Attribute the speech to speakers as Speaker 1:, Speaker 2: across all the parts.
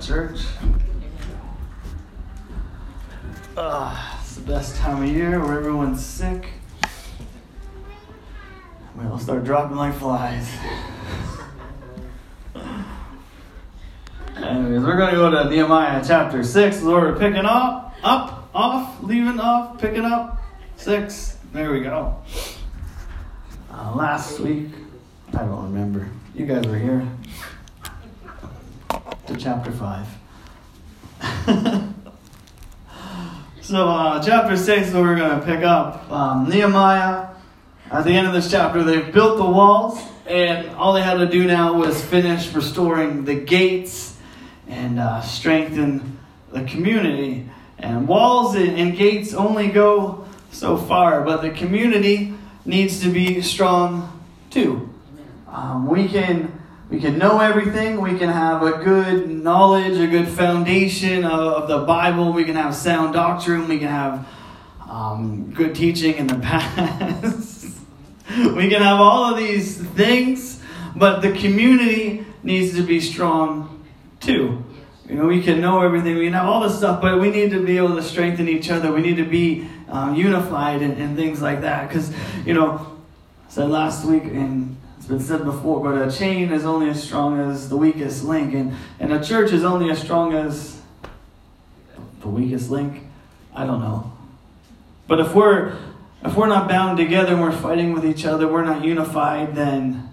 Speaker 1: church. Uh, it's the best time of year where everyone's sick. We all start dropping like flies. Anyways, we're going to go to Nehemiah chapter 6. Lord, we're picking up, up, off, leaving off, picking up. 6. There we go. Uh, last week, I don't remember. You guys were here. Chapter 5. so, uh, chapter 6 is where we're going to pick up. Um, Nehemiah, at the end of this chapter, they've built the walls, and all they had to do now was finish restoring the gates and uh, strengthen the community. And walls and gates only go so far, but the community needs to be strong too. Um, we can we can know everything. We can have a good knowledge, a good foundation of, of the Bible. We can have sound doctrine. We can have um, good teaching in the past. we can have all of these things, but the community needs to be strong too. You know, we can know everything, we can have all this stuff, but we need to be able to strengthen each other. We need to be um, unified and, and things like that. Because, you know, I said last week, and been said before, but a chain is only as strong as the weakest link, and, and a church is only as strong as the weakest link. I don't know. But if we're if we're not bound together and we're fighting with each other, we're not unified, then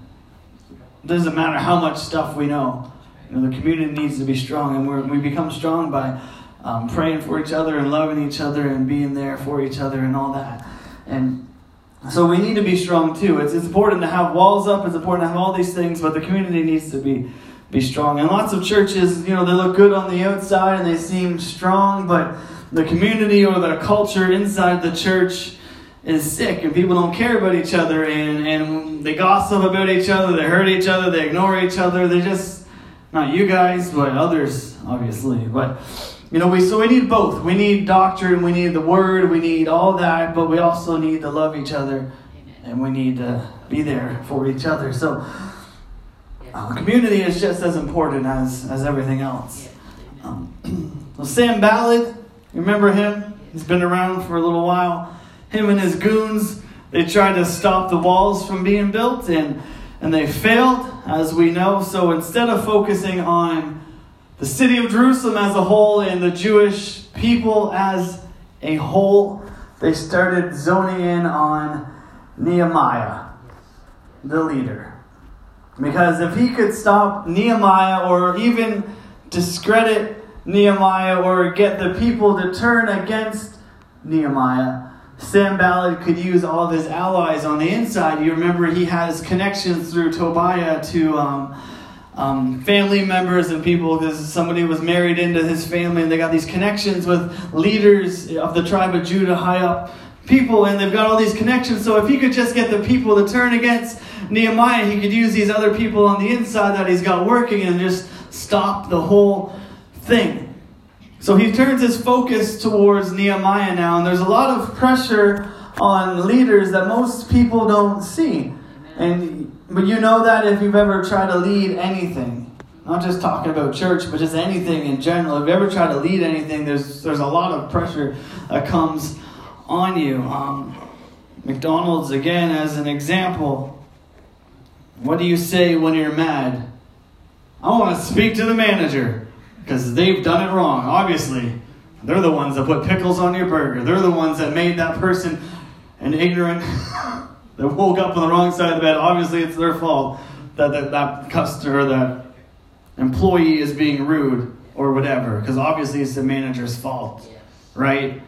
Speaker 1: it doesn't matter how much stuff we know. You know, the community needs to be strong, and we're, we become strong by um, praying for each other and loving each other and being there for each other and all that. And so we need to be strong too. It's, it's important to have walls up. It's important to have all these things, but the community needs to be be strong. And lots of churches, you know, they look good on the outside and they seem strong, but the community or the culture inside the church is sick and people don't care about each other and, and they gossip about each other, they hurt each other, they ignore each other. they're just not you guys, but others, obviously. But you know, we so we need both. We need doctrine, we need the word, we need all that, but we also need to love each other, and we need to be there for each other. So, uh, community is just as important as as everything else. Um, well, Sanballat, you remember him? He's been around for a little while. Him and his goons, they tried to stop the walls from being built, and and they failed, as we know. So instead of focusing on the city of Jerusalem as a whole and the Jewish people as a whole, they started zoning in on Nehemiah, the leader. Because if he could stop Nehemiah or even discredit Nehemiah or get the people to turn against Nehemiah, Sanballat could use all of his allies on the inside. You remember he has connections through Tobiah to um, um, family members and people because somebody was married into his family and they got these connections with leaders of the tribe of Judah, high up people, and they've got all these connections. So if he could just get the people to turn against Nehemiah, he could use these other people on the inside that he's got working and just stop the whole thing. So he turns his focus towards Nehemiah now, and there's a lot of pressure on leaders that most people don't see. And but you know that if you've ever tried to lead anything, not just talking about church, but just anything in general. If you ever try to lead anything, there's there's a lot of pressure that comes on you. Um, McDonald's again as an example. What do you say when you're mad? I want to speak to the manager because they've done it wrong, obviously. They're the ones that put pickles on your burger. They're the ones that made that person an ignorant that woke up on the wrong side of the bed. Obviously, it's their fault that that, that customer, that employee is being rude or whatever. Because obviously, it's the manager's fault, right?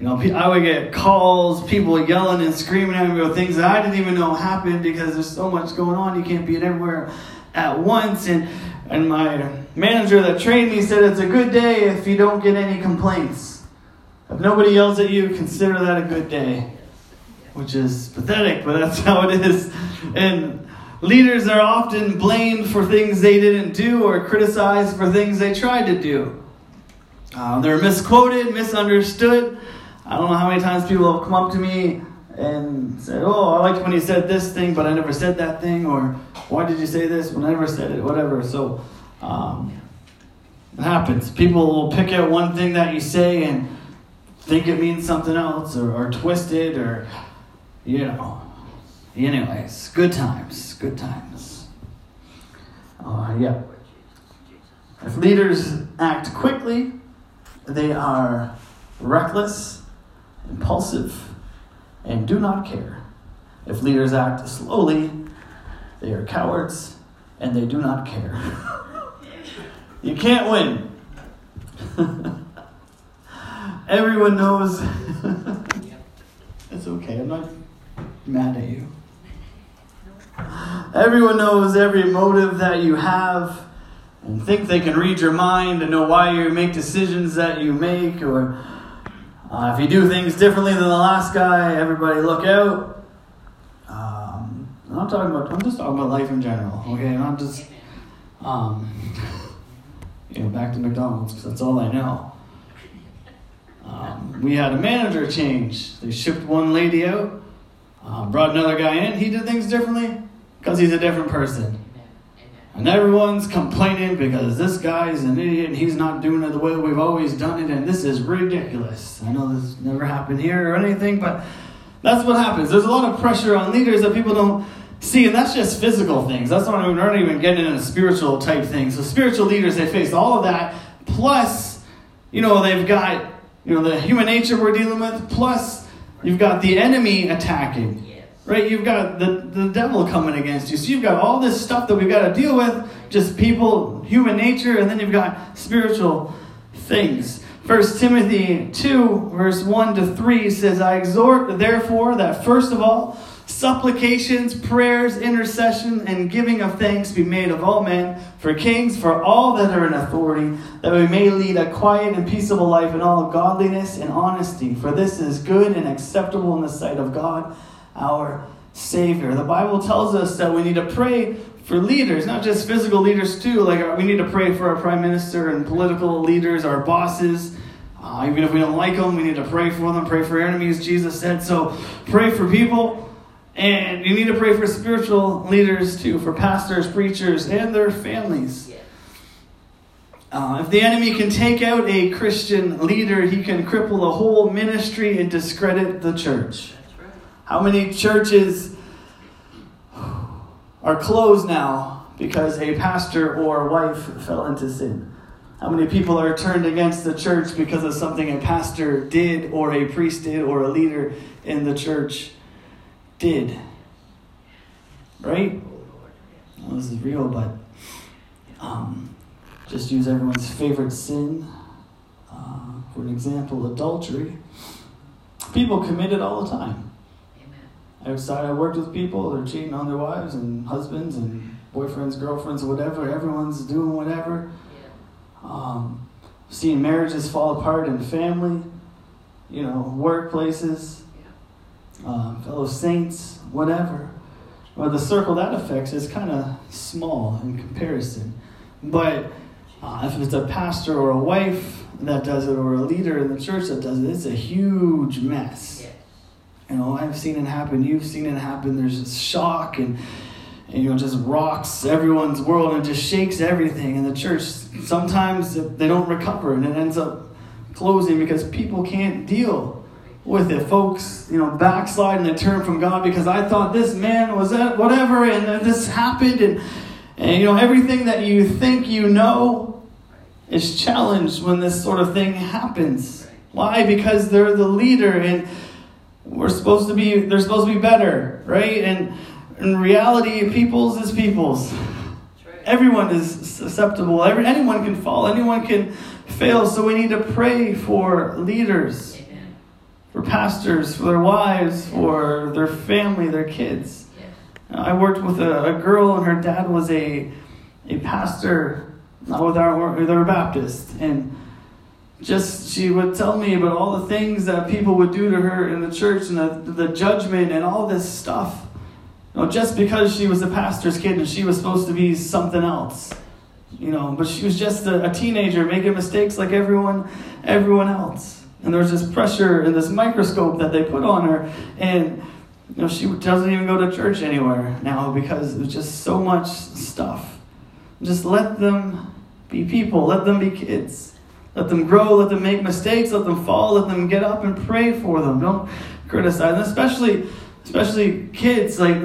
Speaker 1: You know, I would get calls, people yelling and screaming at me about things that I didn't even know happened because there's so much going on. You can't be everywhere at once. And and my manager that trained me said it's a good day if you don't get any complaints. If nobody yells at you, consider that a good day. Which is pathetic, but that's how it is. And leaders are often blamed for things they didn't do or criticized for things they tried to do. Uh, they're misquoted, misunderstood. I don't know how many times people have come up to me and said, Oh, I liked when you said this thing, but I never said that thing, or why did you say this when I never said it, whatever. So, um, It happens. People will pick out one thing that you say and think it means something else or, or twist it or, you know. Anyways, good times. Good times. Uh, yeah. If leaders act quickly, they are reckless, impulsive, and do not care. If leaders act slowly, they are cowards and they do not care. you can't win. Everyone knows. it's okay, I'm not mad at you. Everyone knows every motive that you have and think they can read your mind and know why you make decisions that you make, or uh, if you do things differently than the last guy, everybody look out. Um, I'm talking about. I'm just talking about life in general. Okay, not just. Um, you know, back to McDonald's because that's all I know. Um, we had a manager change. They shipped one lady out, uh, brought another guy in. He did things differently because he's a different person. And everyone's complaining because this guy's an idiot and he's not doing it the way we've always done it, and this is ridiculous. I know this never happened here or anything, but that's what happens. There's a lot of pressure on leaders that people don't see, and that's just physical things. That's not even, not even getting into spiritual type things. So spiritual leaders, they face all of that, plus, you know, they've got, you know, the human nature we're dealing with, plus you've got the enemy attacking. Right? You've got the, the devil coming against you. So you've got all this stuff that we've got to deal with, just people, human nature, and then you've got spiritual things. First Timothy 2, verse 1 to 3 says, I exhort, therefore, that first of all, supplications, prayers, intercession, and giving of thanks be made of all men, for kings, for all that are in authority, that we may lead a quiet and peaceable life in all godliness and honesty. For this is good and acceptable in the sight of God our Savior. The Bible tells us that we need to pray for leaders, not just physical leaders, too. Like uh, we need to pray for our prime minister and political leaders, our bosses. Uh, even if we don't like them, we need to pray for them, pray for enemies, Jesus said. So pray for people. And you need to pray for spiritual leaders too, for pastors, preachers, and their families. Uh, if the enemy can take out a Christian leader, he can cripple a whole ministry and discredit the church. How many churches are closed now because a pastor or wife fell into sin? How many people are turned against the church because of something a pastor did, or a priest did, or a leader in the church did? Right? Well, this is real, but um, just use everyone's favorite sin. Uh, for an example, adultery. People commit it all the time outside, I worked with people, they're cheating on their wives and husbands and boyfriends, girlfriends, whatever. Everyone's doing whatever. Um, seeing marriages fall apart in family, you know, workplaces, uh, fellow saints, whatever. Well, the circle that affects is kind of small in comparison. But uh, if it's a pastor or a wife that does it, or a leader in the church that does it, it's a huge mess. You know, I've seen it happen. You've seen it happen. There's just shock and, and you know, just rocks everyone's world and just shakes everything. And the church, sometimes they don't recover and it ends up closing because people can't deal with it. Folks, you know, backslide and they turn from God because I thought this man was at whatever and then this happened. And, and, you know, everything that you think you know is challenged when this sort of thing happens. Why? Because they're the leader and we're supposed to be, they're supposed to be better, right? And in reality, people's is people's. Everyone is susceptible. Every, anyone can fall. Anyone can fail. So we need to pray for leaders, Amen. for pastors, for their wives, for their family, their kids. I worked with a, a, girl, and her dad was a, a pastor with our, with our Baptist. And just she would tell me about all the things that people would do to her in the church and the, the judgment and all this stuff. You know, just because she was a pastor's kid and she was supposed to be something else. You know, but she was just a, a teenager making mistakes like everyone everyone else. And there was this pressure and this microscope that they put on her. And you know, she doesn't even go to church anywhere now because was just so much stuff. Just let them be people. Let them be kids. Let them grow. Let them make mistakes. Let them fall. Let them get up and pray for them. Don't criticize. And especially, especially kids. Like,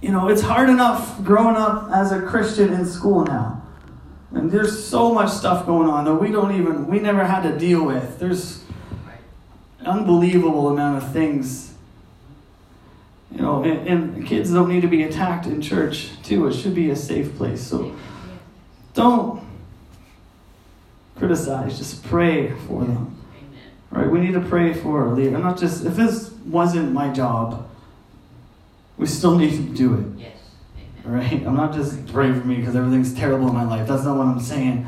Speaker 1: you know, it's hard enough growing up as a Christian in school now. And there's so much stuff going on that we don't even, we never had to deal with. There's unbelievable amount of things. You know, and, and kids don't need to be attacked in church too. It should be a safe place. So don't criticize, just pray for them. Right? We need to pray for our leader. Not just if this wasn't my job, we still need to do it.
Speaker 2: Yes.
Speaker 1: Right? I'm not just praying for me because everything's terrible in my life. That's not what I'm saying.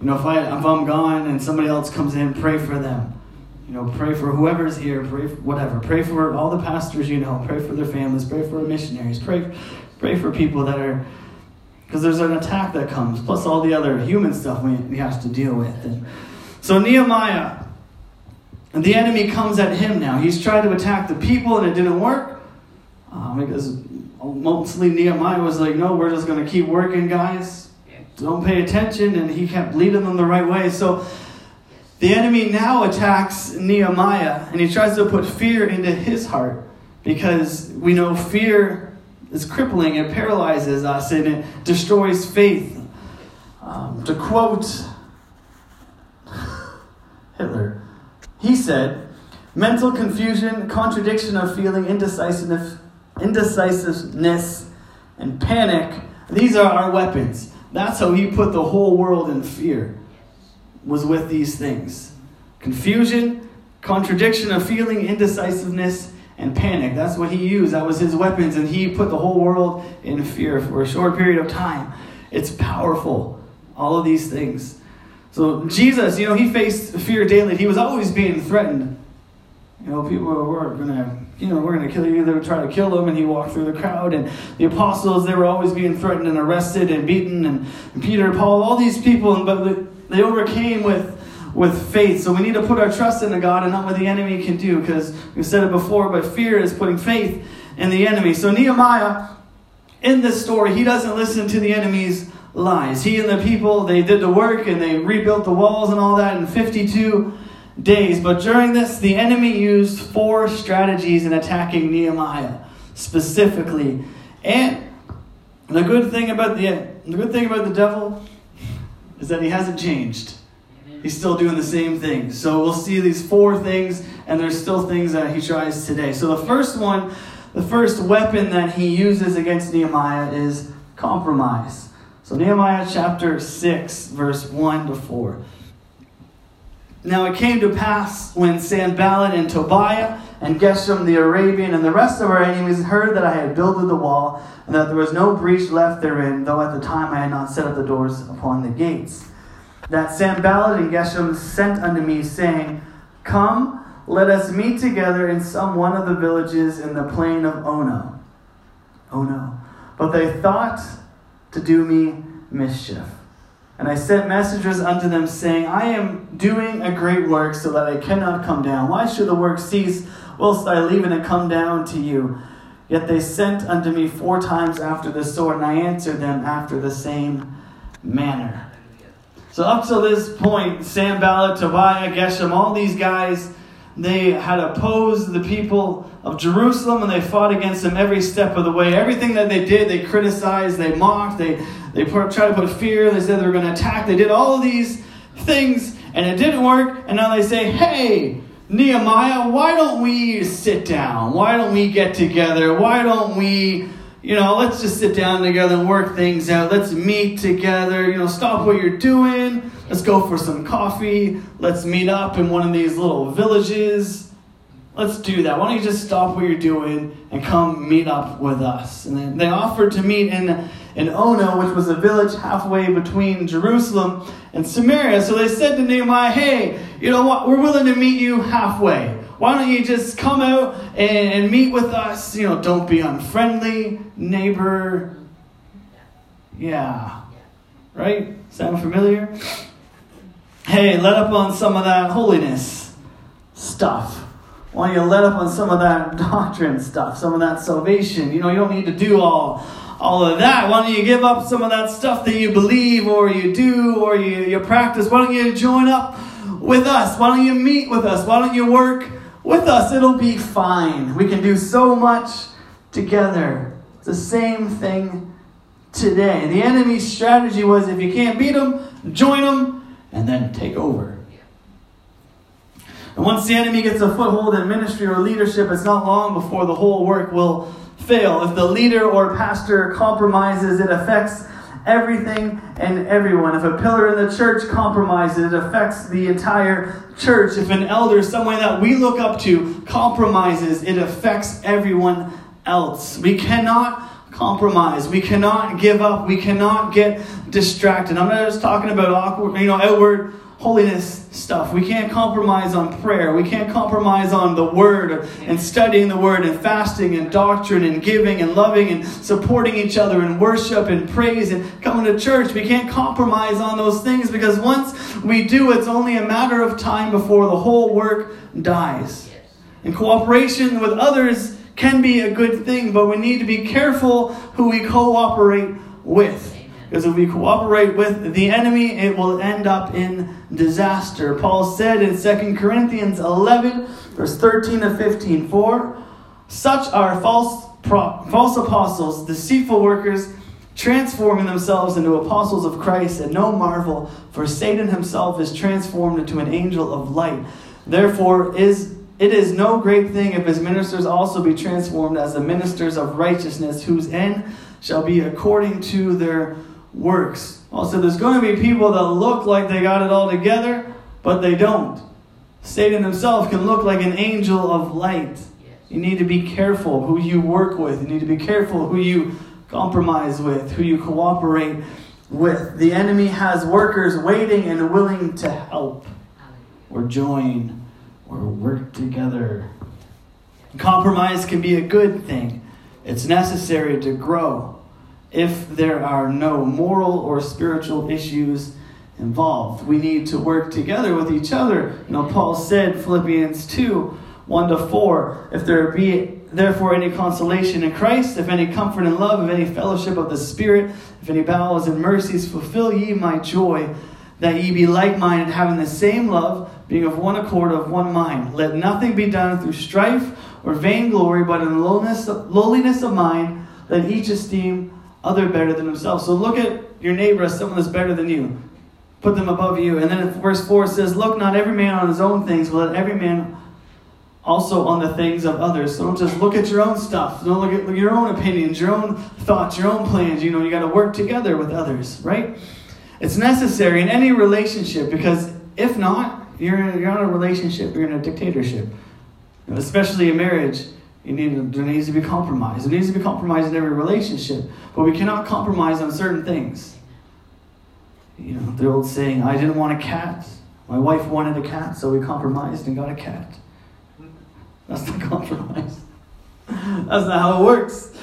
Speaker 1: You know, if I if I'm gone and somebody else comes in, pray for them. You know, pray for whoever's here, pray for whatever. Pray for all the pastors you know, pray for their families, pray for missionaries, pray pray for people that are because there's an attack that comes, plus all the other human stuff we, we have to deal with. And so Nehemiah, the enemy comes at him now. He's tried to attack the people and it didn't work. Uh, because mostly Nehemiah was like, no, we're just going to keep working, guys. Don't pay attention. And he kept leading them the right way. So the enemy now attacks Nehemiah and he tries to put fear into his heart because we know fear is crippling, it paralyzes us, and it destroys faith. Um, to quote Hitler, he said, mental confusion, contradiction of feeling, indecisiveness, indecisiveness, and panic, these are our weapons. That's how he put the whole world in fear, was with these things. Confusion, contradiction of feeling, indecisiveness, and panic. That's what he used. That was his weapons, and he put the whole world in fear for a short period of time. It's powerful, all of these things. So Jesus, you know, he faced fear daily. He was always being threatened. You know, people were gonna, you know, we're gonna kill you. They were trying to kill him, and he walked through the crowd. And the apostles, they were always being threatened and arrested and beaten. And, Peter, Paul, all these people, but they overcame with with faith. So we need to put our trust in the God and not what the enemy can do, because we've said it before, but fear is putting faith in the enemy. So Nehemiah, in this story, he doesn't listen to the enemy's lies. He and the people, they did the work and they rebuilt the walls and all that in 52 days. But during this, the enemy used four strategies in attacking Nehemiah specifically. And the good thing about the, the good thing about the devil is that he hasn't changed he's still doing the same thing. So we'll see these four things, and there's still things that he tries today. So the first one, the first weapon that he uses against Nehemiah is compromise. So Nehemiah chapter 6, verse 1 to 4. Now it came to pass when Sanballat and Tobiah and Geshem the Arabian and the rest of our enemies heard that I had builded the wall and that there was no breach left therein, though at the time I had not set up the doors upon the gates that Sanballat and Geshem sent unto me, saying, Come, let us meet together in some one of the villages in the plain of Ono. Ono. But they thought to do me mischief. And I sent messengers unto them, saying, I am doing a great work, so that I cannot come down. Why should the work cease, whilst I leave and come down to you? Yet they sent unto me four times after the sword, and I answered them after the same manner. So up to this point, Sanballat, Tobiah, Geshem, all these guys, they had opposed the people of Jerusalem and they fought against them every step of the way. Everything that they did, they criticized, they mocked, they, they put, tried to put fear, they said they were going to attack. They did all of these things and it didn't work. And now they say, hey, Nehemiah, why don't we sit down? Why don't we get together? Why don't we you know, let's just sit down together and work things out. Let's meet together. You know, stop what you're doing. Let's go for some coffee. Let's meet up in one of these little villages. Let's do that. Why don't you just stop what you're doing and come meet up with us? And they offered to meet in, in Ono, which was a village halfway between Jerusalem and Samaria. So they said to Nehemiah, hey, you know what? We're willing to meet you halfway. Why don't you just come out and, and meet with us? You know, don't be unfriendly, neighbor. Yeah. Right? Sound familiar? Hey, let up on some of that holiness stuff. Why don't you let up on some of that doctrine stuff, some of that salvation? You know, you don't need to do all all of that? Why don't you give up some of that stuff that you believe or you do or you, you practice? Why don't you join up with us? Why don't you meet with us? Why don't you work with us? It'll be fine. We can do so much together. It's the same thing today. The enemy's strategy was if you can't beat them, join them, and then take over. And once the enemy gets a foothold in ministry or leadership, it's not long before the whole work will fail. If the leader or pastor compromises, it affects everything and everyone. If a pillar in the church compromises, it affects the entire church. If an elder, someone that we look up to, compromises, it affects everyone else. We cannot compromise. We cannot give up. We cannot get distracted. I'm not just talking about awkward, you know, outward holiness stuff. We can't compromise on prayer. We can't compromise on the word and studying the word and fasting and doctrine and giving and loving and supporting each other and worship and praise and coming to church. We can't compromise on those things because once we do, it's only a matter of time before the whole work dies. And cooperation with others can be a good thing, but we need to be careful who we cooperate with. Because if we cooperate with the enemy, it will end up in disaster. Paul said in 2 Corinthians 11, verse 13 to 15, For such are false, pro- false apostles, deceitful workers, transforming themselves into apostles of Christ, and no marvel, for Satan himself is transformed into an angel of light. Therefore, is it is no great thing if his ministers also be transformed as the ministers of righteousness, whose end shall be according to their works. Also, there's going to be people that look like they got it all together, but they don't. Satan himself can look like an angel of light. You need to be careful who you work with. You need to be careful who you compromise with, who you cooperate with. The enemy has workers waiting and willing to help or join or work together. Compromise can be a good thing, it's necessary to grow if there are no moral or spiritual issues involved. We need to work together with each other. You know, Paul said, Philippians 2 1 to 4, if there be therefore any consolation in Christ, if any comfort and love, if any fellowship of the Spirit, if any bowels and mercies, fulfill ye my joy, that ye be like minded, having the same love, being of one accord, of one mind. Let nothing be done through strife or vainglory, but in lowliness, lowliness of mind, let each esteem other better than himself. So look at your neighbor as someone that's better than you. Put them above you. And then verse 4 says, Look not every man on his own things, but let every man also on the things of others. So don't just look at your own stuff. Don't look at your own opinions, your own thoughts, your own plans. You know, you got to work together with others, right? It's necessary in any relationship because if not, you're, you're not a relationship, you're in a dictatorship. Especially a marriage you need, there needs to be compromise. There needs to be compromise in every relationship, but we cannot compromise on certain things. You know, the old saying, I didn't want a cat. My wife wanted a cat, so we compromised and got a cat. That's not compromise. That's not how it works.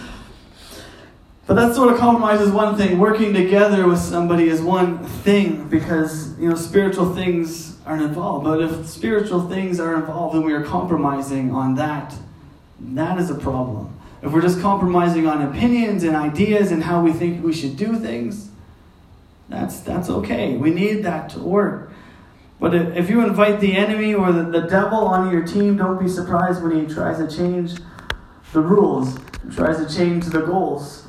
Speaker 1: But that sort of compromise is one thing. Working together with somebody is one thing because, you know, spiritual things aren't involved. But if spiritual things are involved and we are compromising on that, that is a problem. If we're just compromising on opinions and ideas and how we think we should do things, that's, that's okay. We need that to work. But if you invite the enemy or the, the devil on your team, don't be surprised when he tries to change the rules, and tries to change the goals.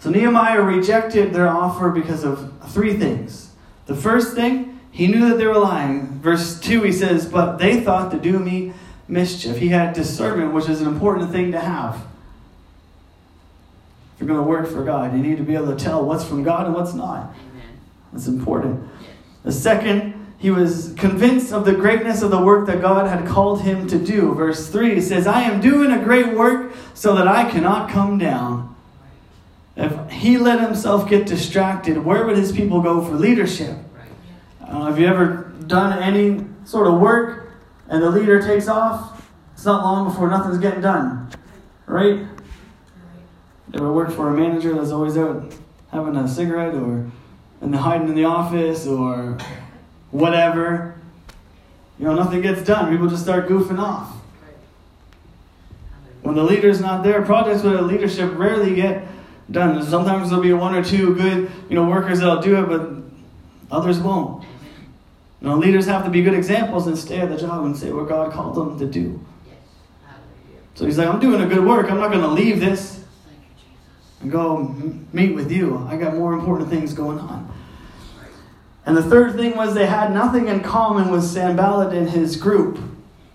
Speaker 1: So Nehemiah rejected their offer because of three things. The first thing, he knew that they were lying. Verse 2, he says, But they thought to do me mischief. He had discernment, which is an important thing to have. If you're going to work for God, you need to be able to tell what's from God and what's not. Amen. That's important. The second, he was convinced of the greatness of the work that God had called him to do. Verse 3 says, I am doing a great work so that I cannot come down. If he let himself get distracted, where would his people go for leadership? Know, uh, have you ever done any sort of work and the leader takes off, it's not long before nothing's getting done. Right? Ever worked for a manager that's always out having a cigarette or and hiding in the office or whatever? You know, nothing gets done. People just start goofing off. When the leader's not there, projects with a leadership rarely get done. Sometimes there'll be one or two good, you know, workers that'll do it, but others won't. You know, leaders have to be good examples and stay at the job and say what God called them to do. So he's like, I'm doing a good work. I'm not going to leave this and go meet with you. I got more important things going on. And the third thing was they had nothing in common with Sanballat and his group.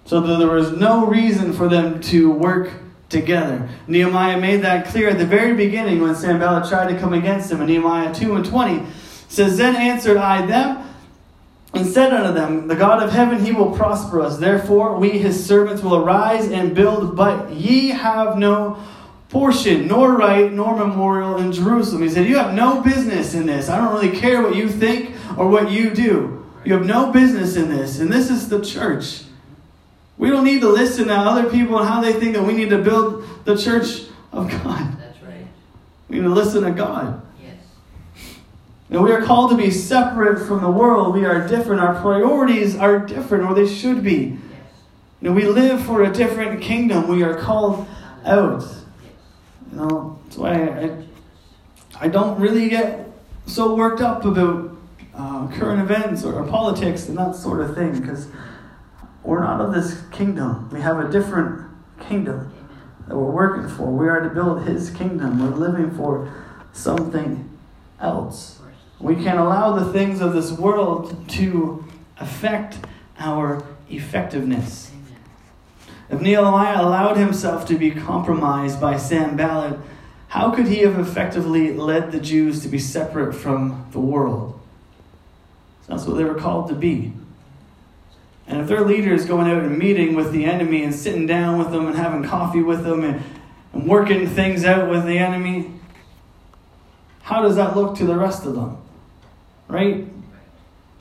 Speaker 1: So that there was no reason for them to work together. Nehemiah made that clear at the very beginning when Sanballat tried to come against him in Nehemiah 2 and 20. says, Then answered I them and said unto them, The God of heaven, he will prosper us. Therefore, we his servants will arise and build, but ye have no portion, nor right, nor memorial in Jerusalem. He said, You have no business in this. I don't really care what you think or what you do. You have no business in this. And this is the church. We don't need to listen to other people and how they think that we need to build the church of God.
Speaker 2: That's right.
Speaker 1: We need to listen to God. And we are called to be separate from the world. We are different. Our priorities are different, or they should be. You know, we live for a different kingdom. We are called out. You know, that's why I, I don't really get so worked up about uh, current events or, or politics and that sort of thing, because we're not of this kingdom. We have a different kingdom that we're working for. We are to build His kingdom. We're living for something else. We can't allow the things of this world to affect our effectiveness. If Nehemiah allowed himself to be compromised by Sanballat, how could he have effectively led the Jews to be separate from the world? That's what they were called to be. And if their leader is going out and meeting with the enemy and sitting down with them and having coffee with them and, and working things out with the enemy, how does that look to the rest of them? Right?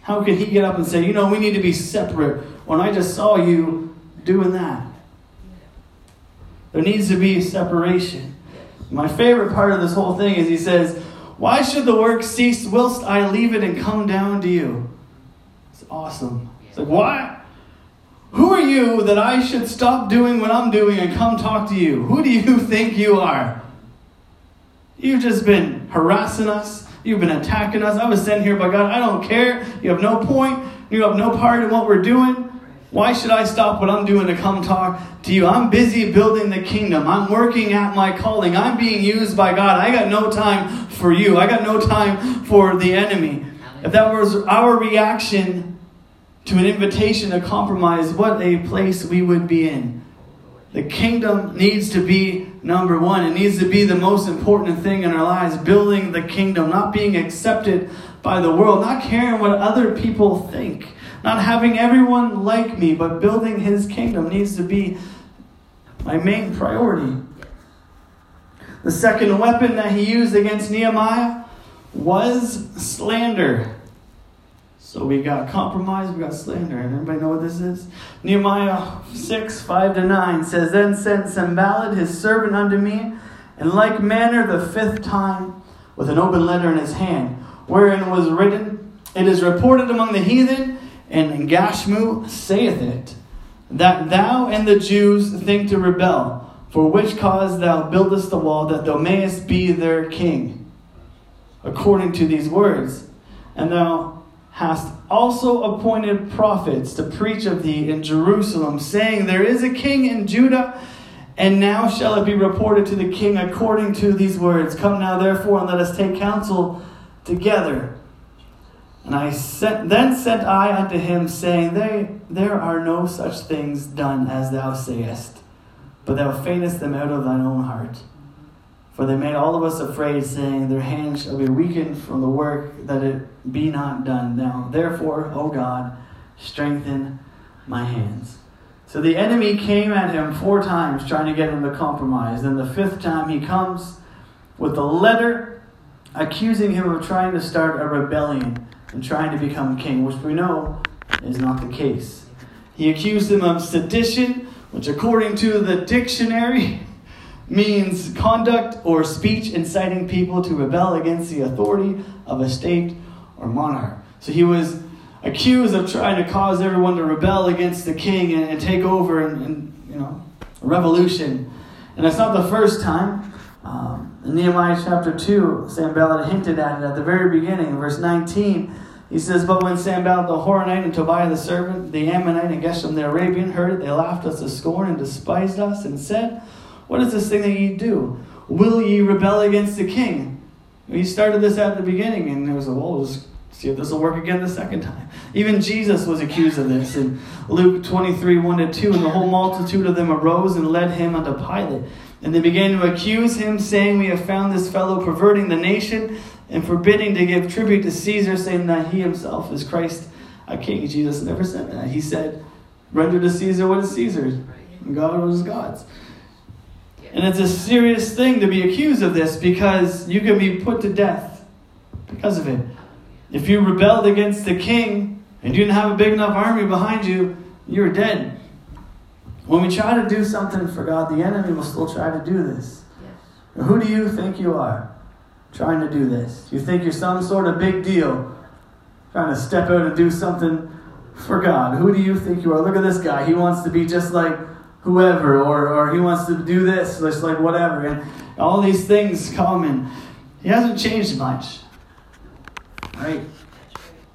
Speaker 1: How could he get up and say, you know, we need to be separate when I just saw you doing that? There needs to be separation. My favorite part of this whole thing is he says, Why should the work cease whilst I leave it and come down to you? It's awesome. It's like, why? Who are you that I should stop doing what I'm doing and come talk to you? Who do you think you are? You've just been harassing us. You've been attacking us. I was sent here by God. I don't care. You have no point. You have no part in what we're doing. Why should I stop what I'm doing to come talk to you? I'm busy building the kingdom. I'm working at my calling. I'm being used by God. I got no time for you. I got no time for the enemy. If that was our reaction to an invitation to compromise, what a place we would be in. The kingdom needs to be number one. It needs to be the most important thing in our lives building the kingdom, not being accepted by the world, not caring what other people think, not having everyone like me, but building his kingdom needs to be my main priority. The second weapon that he used against Nehemiah was slander. So we got compromise, we got slander. And everybody know what this is? Nehemiah 6, 5 to 9 says, Then sent Sanballat his servant unto me, in like manner the fifth time, with an open letter in his hand, wherein was written, It is reported among the heathen, and Gashmu saith it, that thou and the Jews think to rebel, for which cause thou buildest the wall, that thou mayest be their king, according to these words. And thou hast also appointed prophets to preach of thee in Jerusalem, saying, There is a king in Judah, and now shall it be reported to the king according to these words. Come now, therefore, and let us take counsel together. And I sent, then sent I unto him, saying, they, There are no such things done as thou sayest, but thou feignest them out of thine own heart. For they made all of us afraid, saying, Their hands shall be weakened from the work, that it be not done. Now, therefore, O God, strengthen my hands. So the enemy came at him four times, trying to get him to compromise. Then the fifth time he comes with a letter accusing him of trying to start a rebellion and trying to become king, which we know is not the case. He accused him of sedition, which, according to the dictionary, means conduct or speech inciting people to rebel against the authority of a state or monarch. So he was accused of trying to cause everyone to rebel against the king and, and take over and, and, you know a revolution. And it's not the first time. Um, In Nehemiah chapter 2, Sanballat hinted at it at the very beginning, verse 19. He says, But when Sanballat the Horonite and Tobiah the servant, the Ammonite and Geshem the Arabian heard it, they laughed us to scorn and despised us and said, What is this thing that ye do? Will ye rebel against the king? He started this at the beginning, and it was, a well, just see if this will work again the second time. Even Jesus was accused of this. In Luke 23 1 to 2, and the whole multitude of them arose and led him unto Pilate. And they began to accuse him, saying, We have found this fellow perverting the nation and forbidding to give tribute to Caesar, saying that he himself is Christ, a king. Jesus never said that. He said, Render to Caesar what is Caesar's, and God what is God's. And it's a serious thing to be accused of this because you can be put to death because of it. If you rebelled against the king and you didn't have a big enough army behind you, you're dead. When we try to do something for God, the enemy will still try to do this. Yes. Who do you think you are trying to do this? You think you're some sort of big deal trying to step out and do something for God? Who do you think you are? Look at this guy. He wants to be just like whoever, or, or he wants to do this, just like whatever. And all these things come, and he hasn't changed much. Right?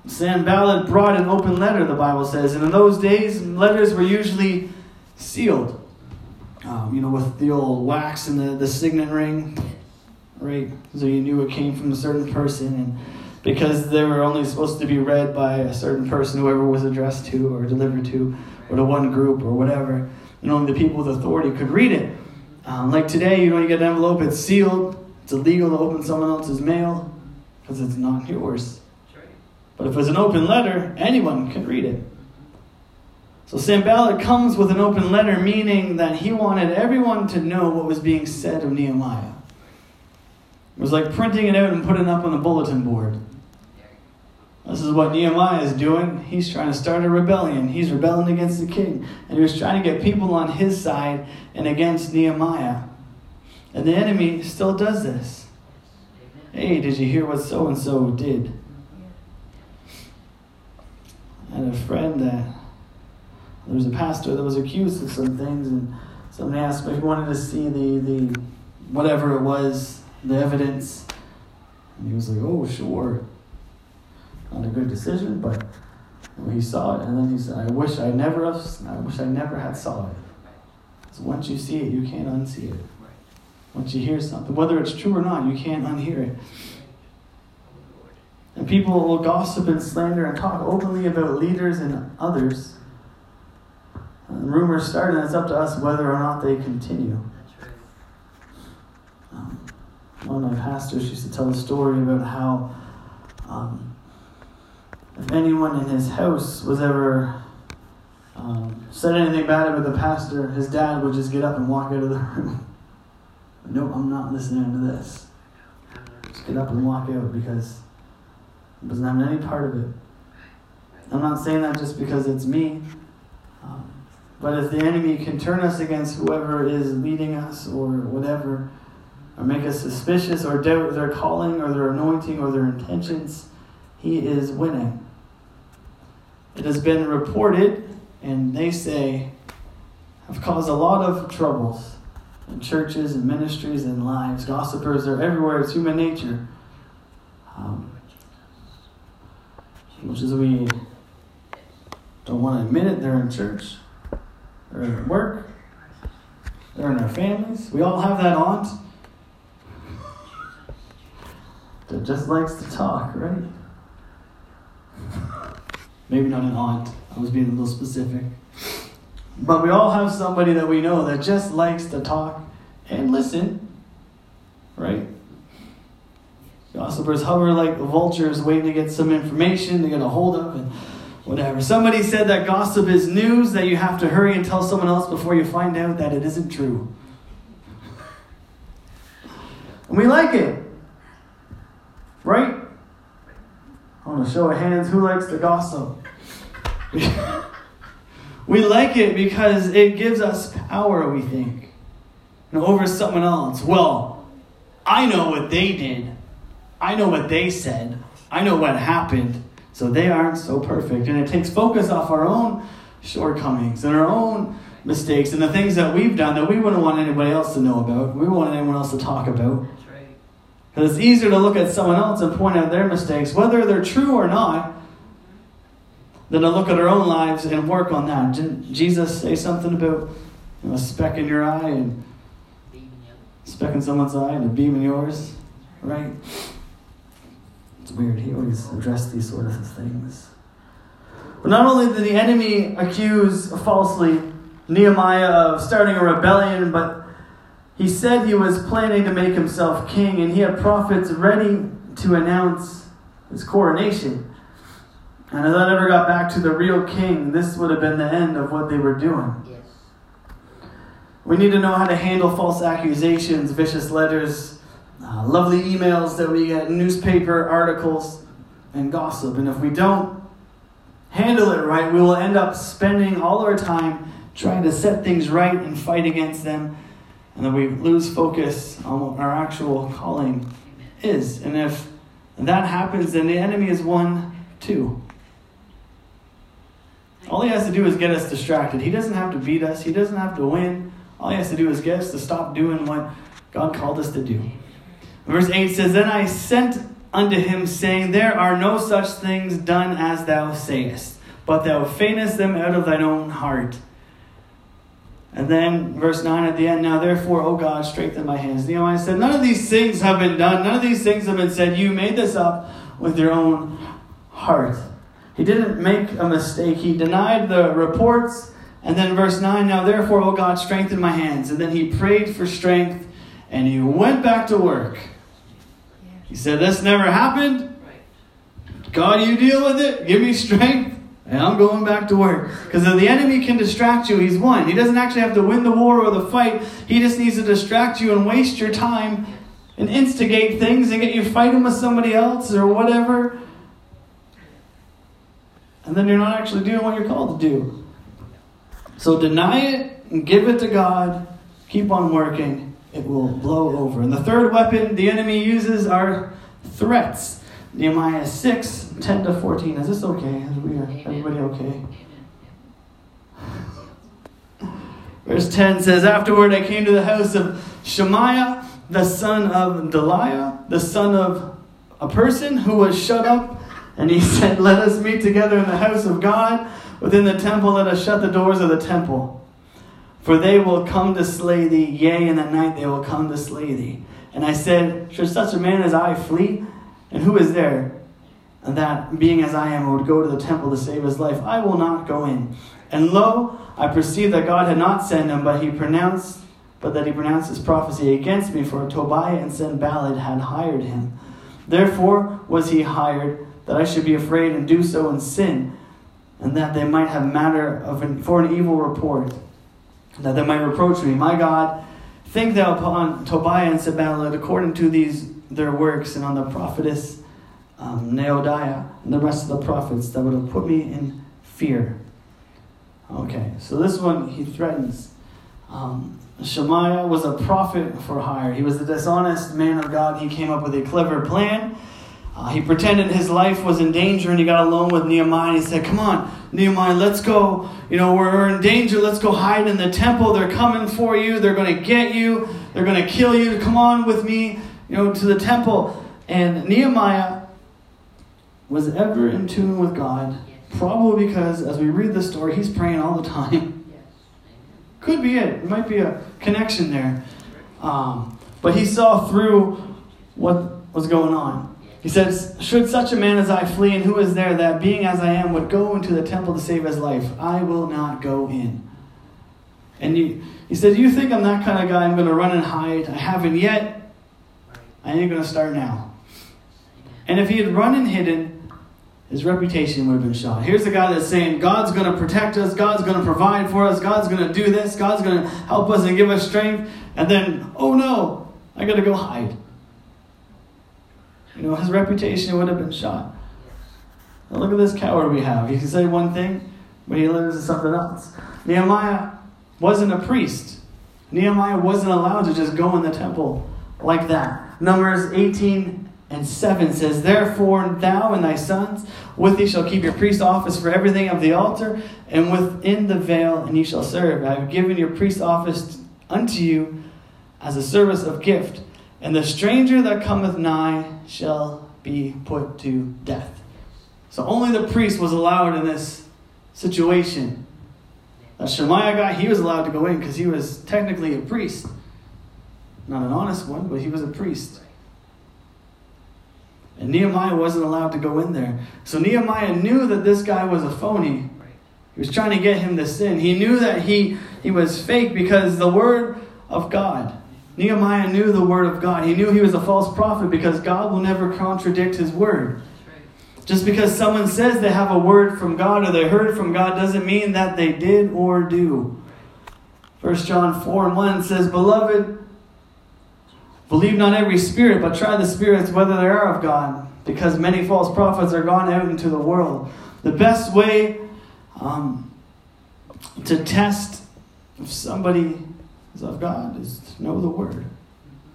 Speaker 1: Sanballat brought an open letter, the Bible says. And in those days, letters were usually sealed. Um, you know, with the old wax and the, the signet ring, right? So you knew it came from a certain person. And because they were only supposed to be read by a certain person, whoever was addressed to or delivered to, or to one group or whatever, and only the people with authority could read it. Um, like today, you know, you get an envelope, it's sealed. It's illegal to open someone else's mail because it's not yours. But if it's an open letter, anyone can read it. So Sanballat comes with an open letter, meaning that he wanted everyone to know what was being said of Nehemiah. It was like printing it out and putting it up on the bulletin board. This is what Nehemiah is doing. He's trying to start a rebellion. He's rebelling against the king. And he was trying to get people on his side and against Nehemiah. And the enemy still does this. Hey, did you hear what so and so did? I had a friend that there was a pastor that was accused of some things, and somebody asked if he wanted to see the, the whatever it was, the evidence. And he was like, oh, sure. Not a good decision, but he saw it, and then he said, I wish I never I wish I never had saw it. So once you see it, you can't unsee it. Once you hear something, whether it's true or not, you can't unhear it. And people will gossip and slander and talk openly about leaders and others and rumors start, and it's up to us whether or not they continue. Um, one of my pastors used to tell a story about how um, if anyone in his house was ever um, said anything bad about the pastor, his dad would just get up and walk out of the room. nope, I'm not listening to this. Just get up and walk out because it doesn't have any part of it. I'm not saying that just because it's me. Um, but if the enemy can turn us against whoever is leading us or whatever, or make us suspicious or doubt their calling or their anointing or their intentions, he is winning. It has been reported, and they say, have caused a lot of troubles in churches and ministries and lives. Gossipers are everywhere. It's human nature. Um, which is we don't want to admit it. They're in church. They're at work. They're in our families. We all have that aunt that just likes to talk, right? Maybe not an aunt. I was being a little specific. But we all have somebody that we know that just likes to talk and listen, right? Gossipers hover like vultures waiting to get some information to get a hold of. And whatever. Somebody said that gossip is news that you have to hurry and tell someone else before you find out that it isn't true. And we like it. Right? I want to show of hands who likes to gossip. we like it because it gives us power, we think, and over someone else. Well, I know what they did. I know what they said. I know what happened. So they aren't so perfect. And it takes focus off our own shortcomings and our own mistakes and the things that we've done that we wouldn't want anybody else to know about. We wouldn't want anyone else to talk about. Because it's easier to look at someone else and point out their mistakes, whether they're true or not, than to look at our own lives and work on that. Didn't Jesus say something about you know, a speck in your eye and speck in someone's eye and a beam in yours? Right? It's weird. He always addressed these sort of things. But not only did the enemy accuse falsely Nehemiah of starting a rebellion, but he said he was planning to make himself king, and he had prophets ready to announce his coronation. And if that ever got back to the real king, this would have been the end of what they were doing. Yes. We need to know how to handle false accusations, vicious letters, uh, lovely emails that we get, newspaper articles, and gossip. And if we don't handle it right, we will end up spending all our time trying to set things right and fight against them. And then we lose focus on what our actual calling is. And if that happens, then the enemy is won too. All he has to do is get us distracted. He doesn't have to beat us, he doesn't have to win. All he has to do is get us to stop doing what God called us to do. Verse 8 says, Then I sent unto him, saying, There are no such things done as thou sayest, but thou feignest them out of thine own heart. And then verse 9 at the end, Now therefore, O God, strengthen my hands. Nehemiah said, None of these things have been done. None of these things have been said. You made this up with your own heart. He didn't make a mistake. He denied the reports. And then verse 9, Now therefore, O God, strengthen my hands. And then he prayed for strength and he went back to work. He said, This never happened. God, you deal with it. Give me strength. And I'm going back to work. Because if the enemy can distract you, he's won. He doesn't actually have to win the war or the fight. He just needs to distract you and waste your time and instigate things and get you fighting with somebody else or whatever. And then you're not actually doing what you're called to do. So deny it and give it to God. Keep on working. It will blow over. And the third weapon the enemy uses are threats. Nehemiah 6, 10 to 14. Is this okay? Is we uh, are, everybody okay? Verse 10 says, Afterward I came to the house of Shemaiah, the son of Delaiah, the son of a person who was shut up. And he said, Let us meet together in the house of God. Within the temple, let us shut the doors of the temple. For they will come to slay thee, yea, in the night they will come to slay thee. And I said, Should such a man as I flee? And who is there that, being as I am, would go to the temple to save his life? I will not go in. And lo, I perceived that God had not sent him, but he pronounced, but that he pronounced his prophecy against me, for Tobiah and Sanballat had hired him. Therefore was he hired, that I should be afraid and do so in sin, and that they might have matter of an, for an evil report, that they might reproach me. My God, think thou upon Tobiah and Sanballat according to these their works and on the prophetess um, Noadiah and the rest of the prophets that would have put me in fear. Okay, so this one he threatens. Um, Shemaiah was a prophet for hire. He was a dishonest man of God. He came up with a clever plan. Uh, he pretended his life was in danger and he got alone with Nehemiah and he said, Come on, Nehemiah, let's go. You know, we're in danger. Let's go hide in the temple. They're coming for you. They're going to get you. They're going to kill you. Come on with me you know, to the temple. And Nehemiah was ever in tune with God, probably because as we read the story, he's praying all the time. Could be it. It might be a connection there. Um, but he saw through what was going on. He says, Should such a man as I flee, and who is there that, being as I am, would go into the temple to save his life? I will not go in. And he, he said, You think I'm that kind of guy? I'm going to run and hide. I haven't yet. I ain't going to start now. And if he had run and hidden, his reputation would have been shot. Here's a guy that's saying, God's going to protect us, God's going to provide for us, God's going to do this, God's going to help us and give us strength. And then, oh no, I got to go hide. You know, his reputation would have been shot. Now look at this coward we have. He can say one thing, but he lives in something else. Nehemiah wasn't a priest. Nehemiah wasn't allowed to just go in the temple like that. Numbers 18 and 7 says, Therefore thou and thy sons with thee shall keep your priest office for everything of the altar, and within the veil, and ye shall serve. I have given your priest office unto you as a service of gift. And the stranger that cometh nigh shall be put to death. So only the priest was allowed in this situation. That Shemaiah guy, he was allowed to go in because he was technically a priest. Not an honest one, but he was a priest. And Nehemiah wasn't allowed to go in there. So Nehemiah knew that this guy was a phony. He was trying to get him to sin. He knew that he, he was fake because the word of God. Nehemiah knew the word of God. He knew he was a false prophet because God will never contradict his word. Just because someone says they have a word from God or they heard from God doesn't mean that they did or do. 1 John 4 and 1 says, Beloved, Believe not every spirit, but try the spirits whether they are of God, because many false prophets are gone out into the world. The best way um, to test if somebody is of God is to know the Word.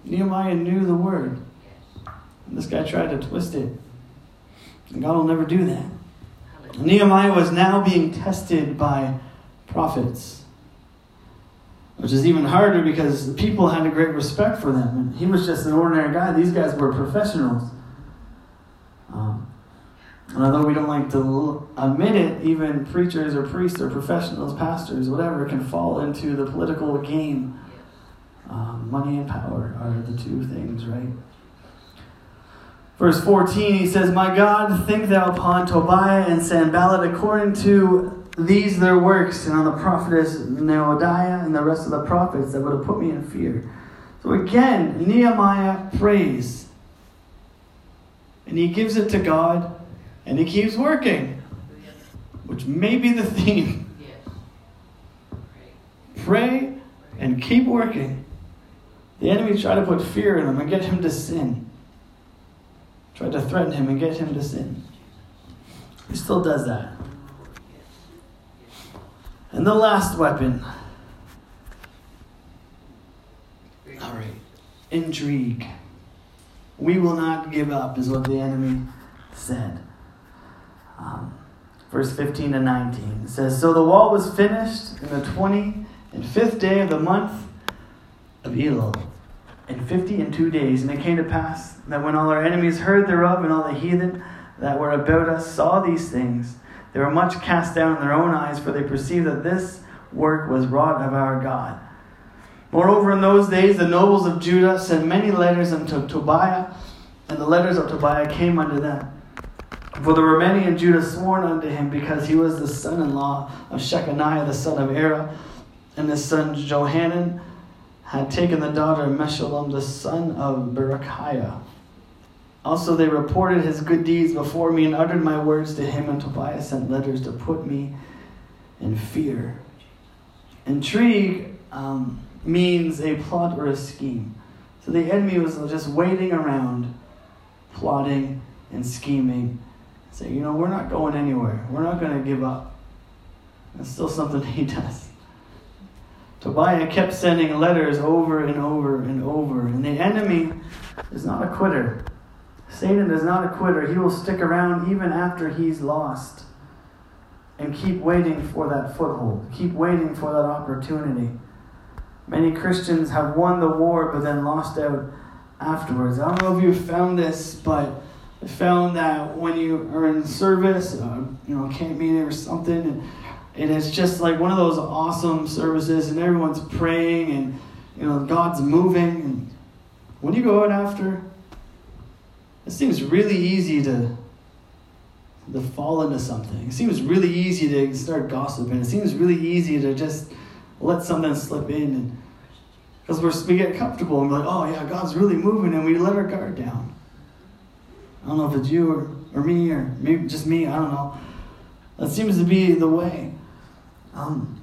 Speaker 1: Nehemiah knew the Word. And this guy tried to twist it. And God will never do that. Nehemiah was now being tested by prophets which is even harder because the people had a great respect for them. And he was just an ordinary guy. These guys were professionals. And although we don't like to admit it, even preachers or priests or professionals, pastors, whatever, can fall into the political game. Um, money and power are the two things, right? Verse 14, he says, My God, think thou upon Tobiah and Sanballat according to these their works, and on the prophetess Noadiah and the rest of the prophets that would have put me in fear. So again, Nehemiah prays. And he gives it to God, and he keeps working, which may be the theme. Pray and keep working. The enemy tried to put fear in him and get him to sin. Tried to threaten him and get him to sin. He still does that. And the last weapon. All right. Intrigue. We will not give up, is what the enemy said. Um, verse 15 to 19 says So the wall was finished in the 20 and fifth day of the month of Elul, in fifty and two days. And it came to pass that when all our enemies heard thereof, and all the heathen that were about us saw these things, they were much cast down in their own eyes, for they perceived that this work was wrought of our God. Moreover, in those days, the nobles of Judah sent many letters unto Tobiah, and the letters of Tobiah came unto them. For many in Judah sworn unto him, because he was the son in law of Shechaniah, the son of Arah, and his son Johanan had taken the daughter of Meshullam, the son of Berechiah. Also, they reported his good deeds before me and uttered my words to him, and Tobiah sent letters to put me in fear. Intrigue um, means a plot or a scheme. So the enemy was just waiting around, plotting and scheming, saying, you know, we're not going anywhere. We're not going to give up. That's still something he does. Tobiah kept sending letters over and over and over, and the enemy is not a quitter. Satan is not a quitter. He will stick around even after he's lost and keep waiting for that foothold, keep waiting for that opportunity. Many Christians have won the war but then lost out afterwards. I don't know if you found this, but found that when you are in service, uh, you know, camp meeting or something, and, and it's just like one of those awesome services, and everyone's praying, and you know, God's moving. And when you go out after, it seems really easy to to fall into something. It seems really easy to start gossiping. It seems really easy to just let something slip in, because we get comfortable and we're like, oh yeah, God's really moving, and we let our guard down. I don't know if it's you or, or me or maybe just me. I don't know. That seems to be the way. Um,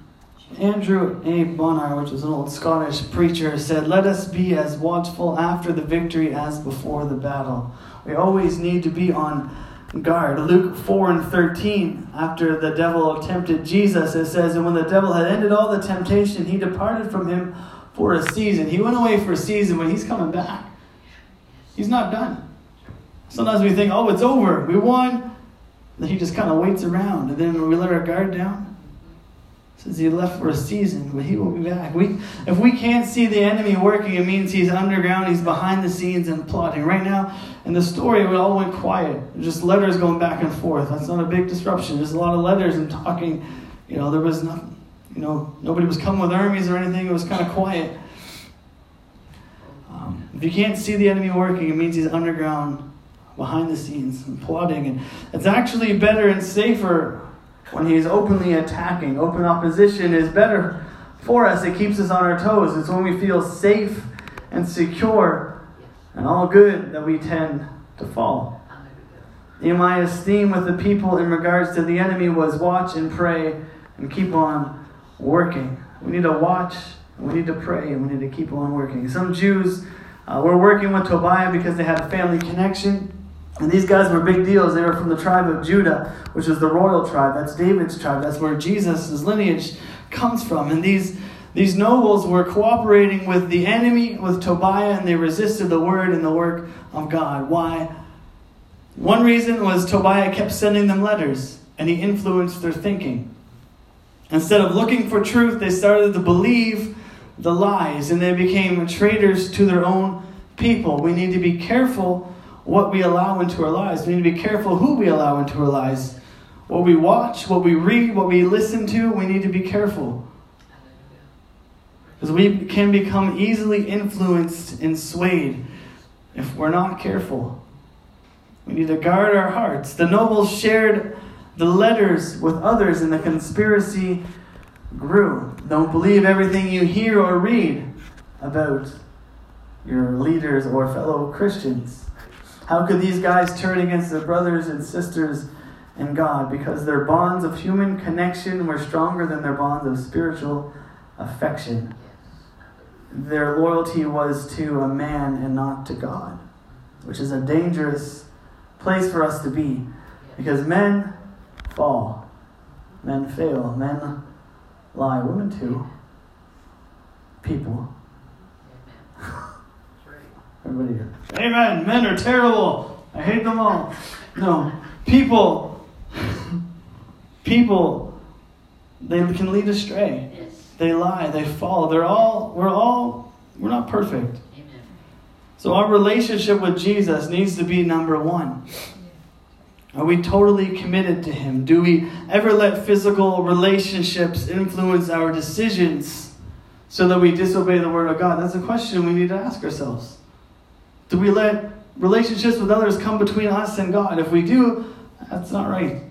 Speaker 1: Andrew A. Bonar, which was an old Scottish preacher, said, Let us be as watchful after the victory as before the battle. We always need to be on guard. Luke 4 and 13, after the devil tempted Jesus, it says, And when the devil had ended all the temptation, he departed from him for a season. He went away for a season when he's coming back. He's not done. Sometimes we think, oh, it's over. We won. Then he just kind of waits around. And then we let our guard down. says he left for a season, but he will be back. We, if we can't see the enemy working, it means he's underground, he's behind the scenes and plotting. Right now, in the story, it all went quiet. Just letters going back and forth. That's not a big disruption. Just a lot of letters and talking. You know, there was nothing. You know, nobody was coming with armies or anything. It was kind of quiet. Um, if you can't see the enemy working, it means he's underground, behind the scenes, and plotting. And it's actually better and safer when he's openly attacking. Open opposition is better for us. It keeps us on our toes. It's when we feel safe and secure and all good that we tend to fall. Nehemiah's theme with the people in regards to the enemy was watch and pray and keep on working. We need to watch, we need to pray, and we need to keep on working. Some Jews uh, were working with Tobiah because they had a family connection. And these guys were big deals. They were from the tribe of Judah, which is the royal tribe. That's David's tribe. That's where Jesus' lineage comes from. And these, these nobles were cooperating with the enemy, with Tobiah, and they resisted the word and the work of God. Why? One reason was Tobiah kept sending them letters, and he influenced their thinking. Instead of looking for truth, they started to believe the lies, and they became traitors to their own people. We need to be careful what we allow into our lives. We need to be careful who we allow into our lives. What we watch, what we read, what we listen to, we need to be careful. Because we can become easily influenced and swayed if we're not careful. We need to guard our hearts. The nobles shared the letters with others, and the conspiracy grew. Don't believe everything you hear or read about your leaders or fellow Christians. How could these guys turn against their brothers and sisters in God? Because their bonds of human connection were stronger than their bonds of spiritual affection. Their loyalty was to a man and not to God, which is a dangerous place for us to be. Because men fall, men fail, men lie, women too, people. Everybody here. Amen. Men are terrible. I hate them all. No. People, people, they can lead astray. Yes. They lie. They fall. They're all, we're all, we're not perfect. Amen. So our relationship with Jesus needs to be number one. Are we totally committed to Him? Do we ever let physical relationships influence our decisions so that we disobey the Word of God? That's a question we need to ask ourselves. Do we let relationships with others come between us and God? If we do, that's not right.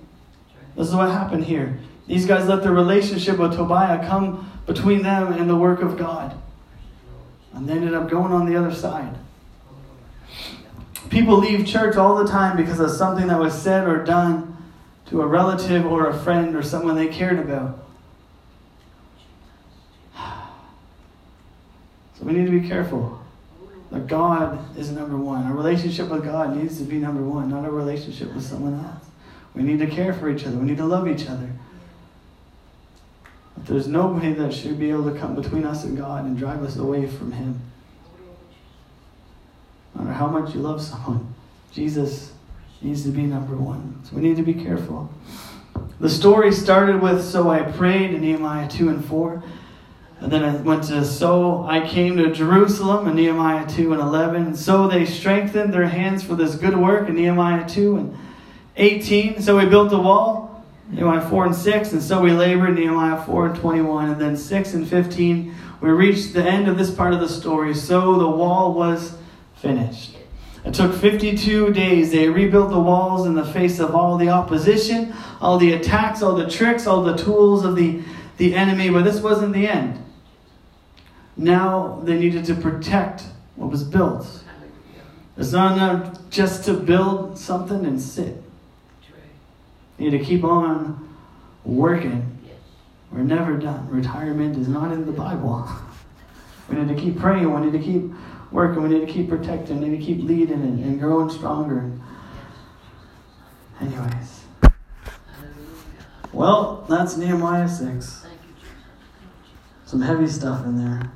Speaker 1: This is what happened here. These guys let their relationship with Tobiah come between them and the work of God. And they ended up going on the other side. People leave church all the time because of something that was said or done to a relative or a friend or someone they cared about. So we need to be careful. That God is number one. Our relationship with God needs to be number one, not a relationship with someone else. We need to care for each other. We need to love each other. But there's nobody that should be able to come between us and God and drive us away from Him. No matter how much you love someone, Jesus needs to be number one. So we need to be careful. The story started with So I prayed in Nehemiah 2 and 4. And then I went to, so I came to Jerusalem in Nehemiah 2 and 11. And so they strengthened their hands for this good work in Nehemiah 2 and 18. So we built the wall, Nehemiah 4 and 6. And so we labored, Nehemiah 4 and 21. And then 6 and 15, we reached the end of this part of the story. So the wall was finished. It took 52 days. They rebuilt the walls in the face of all the opposition, all the attacks, all the tricks, all the tools of the, the enemy. But this wasn't the end. Now they needed to protect what was built. It's not enough just to build something and sit. You need to keep on working. We're never done. Retirement is not in the Bible. We need to keep praying. We need to keep working. We need to keep protecting. We need to keep leading and, and growing stronger. Anyways. Well, that's Nehemiah 6. Some heavy stuff in there.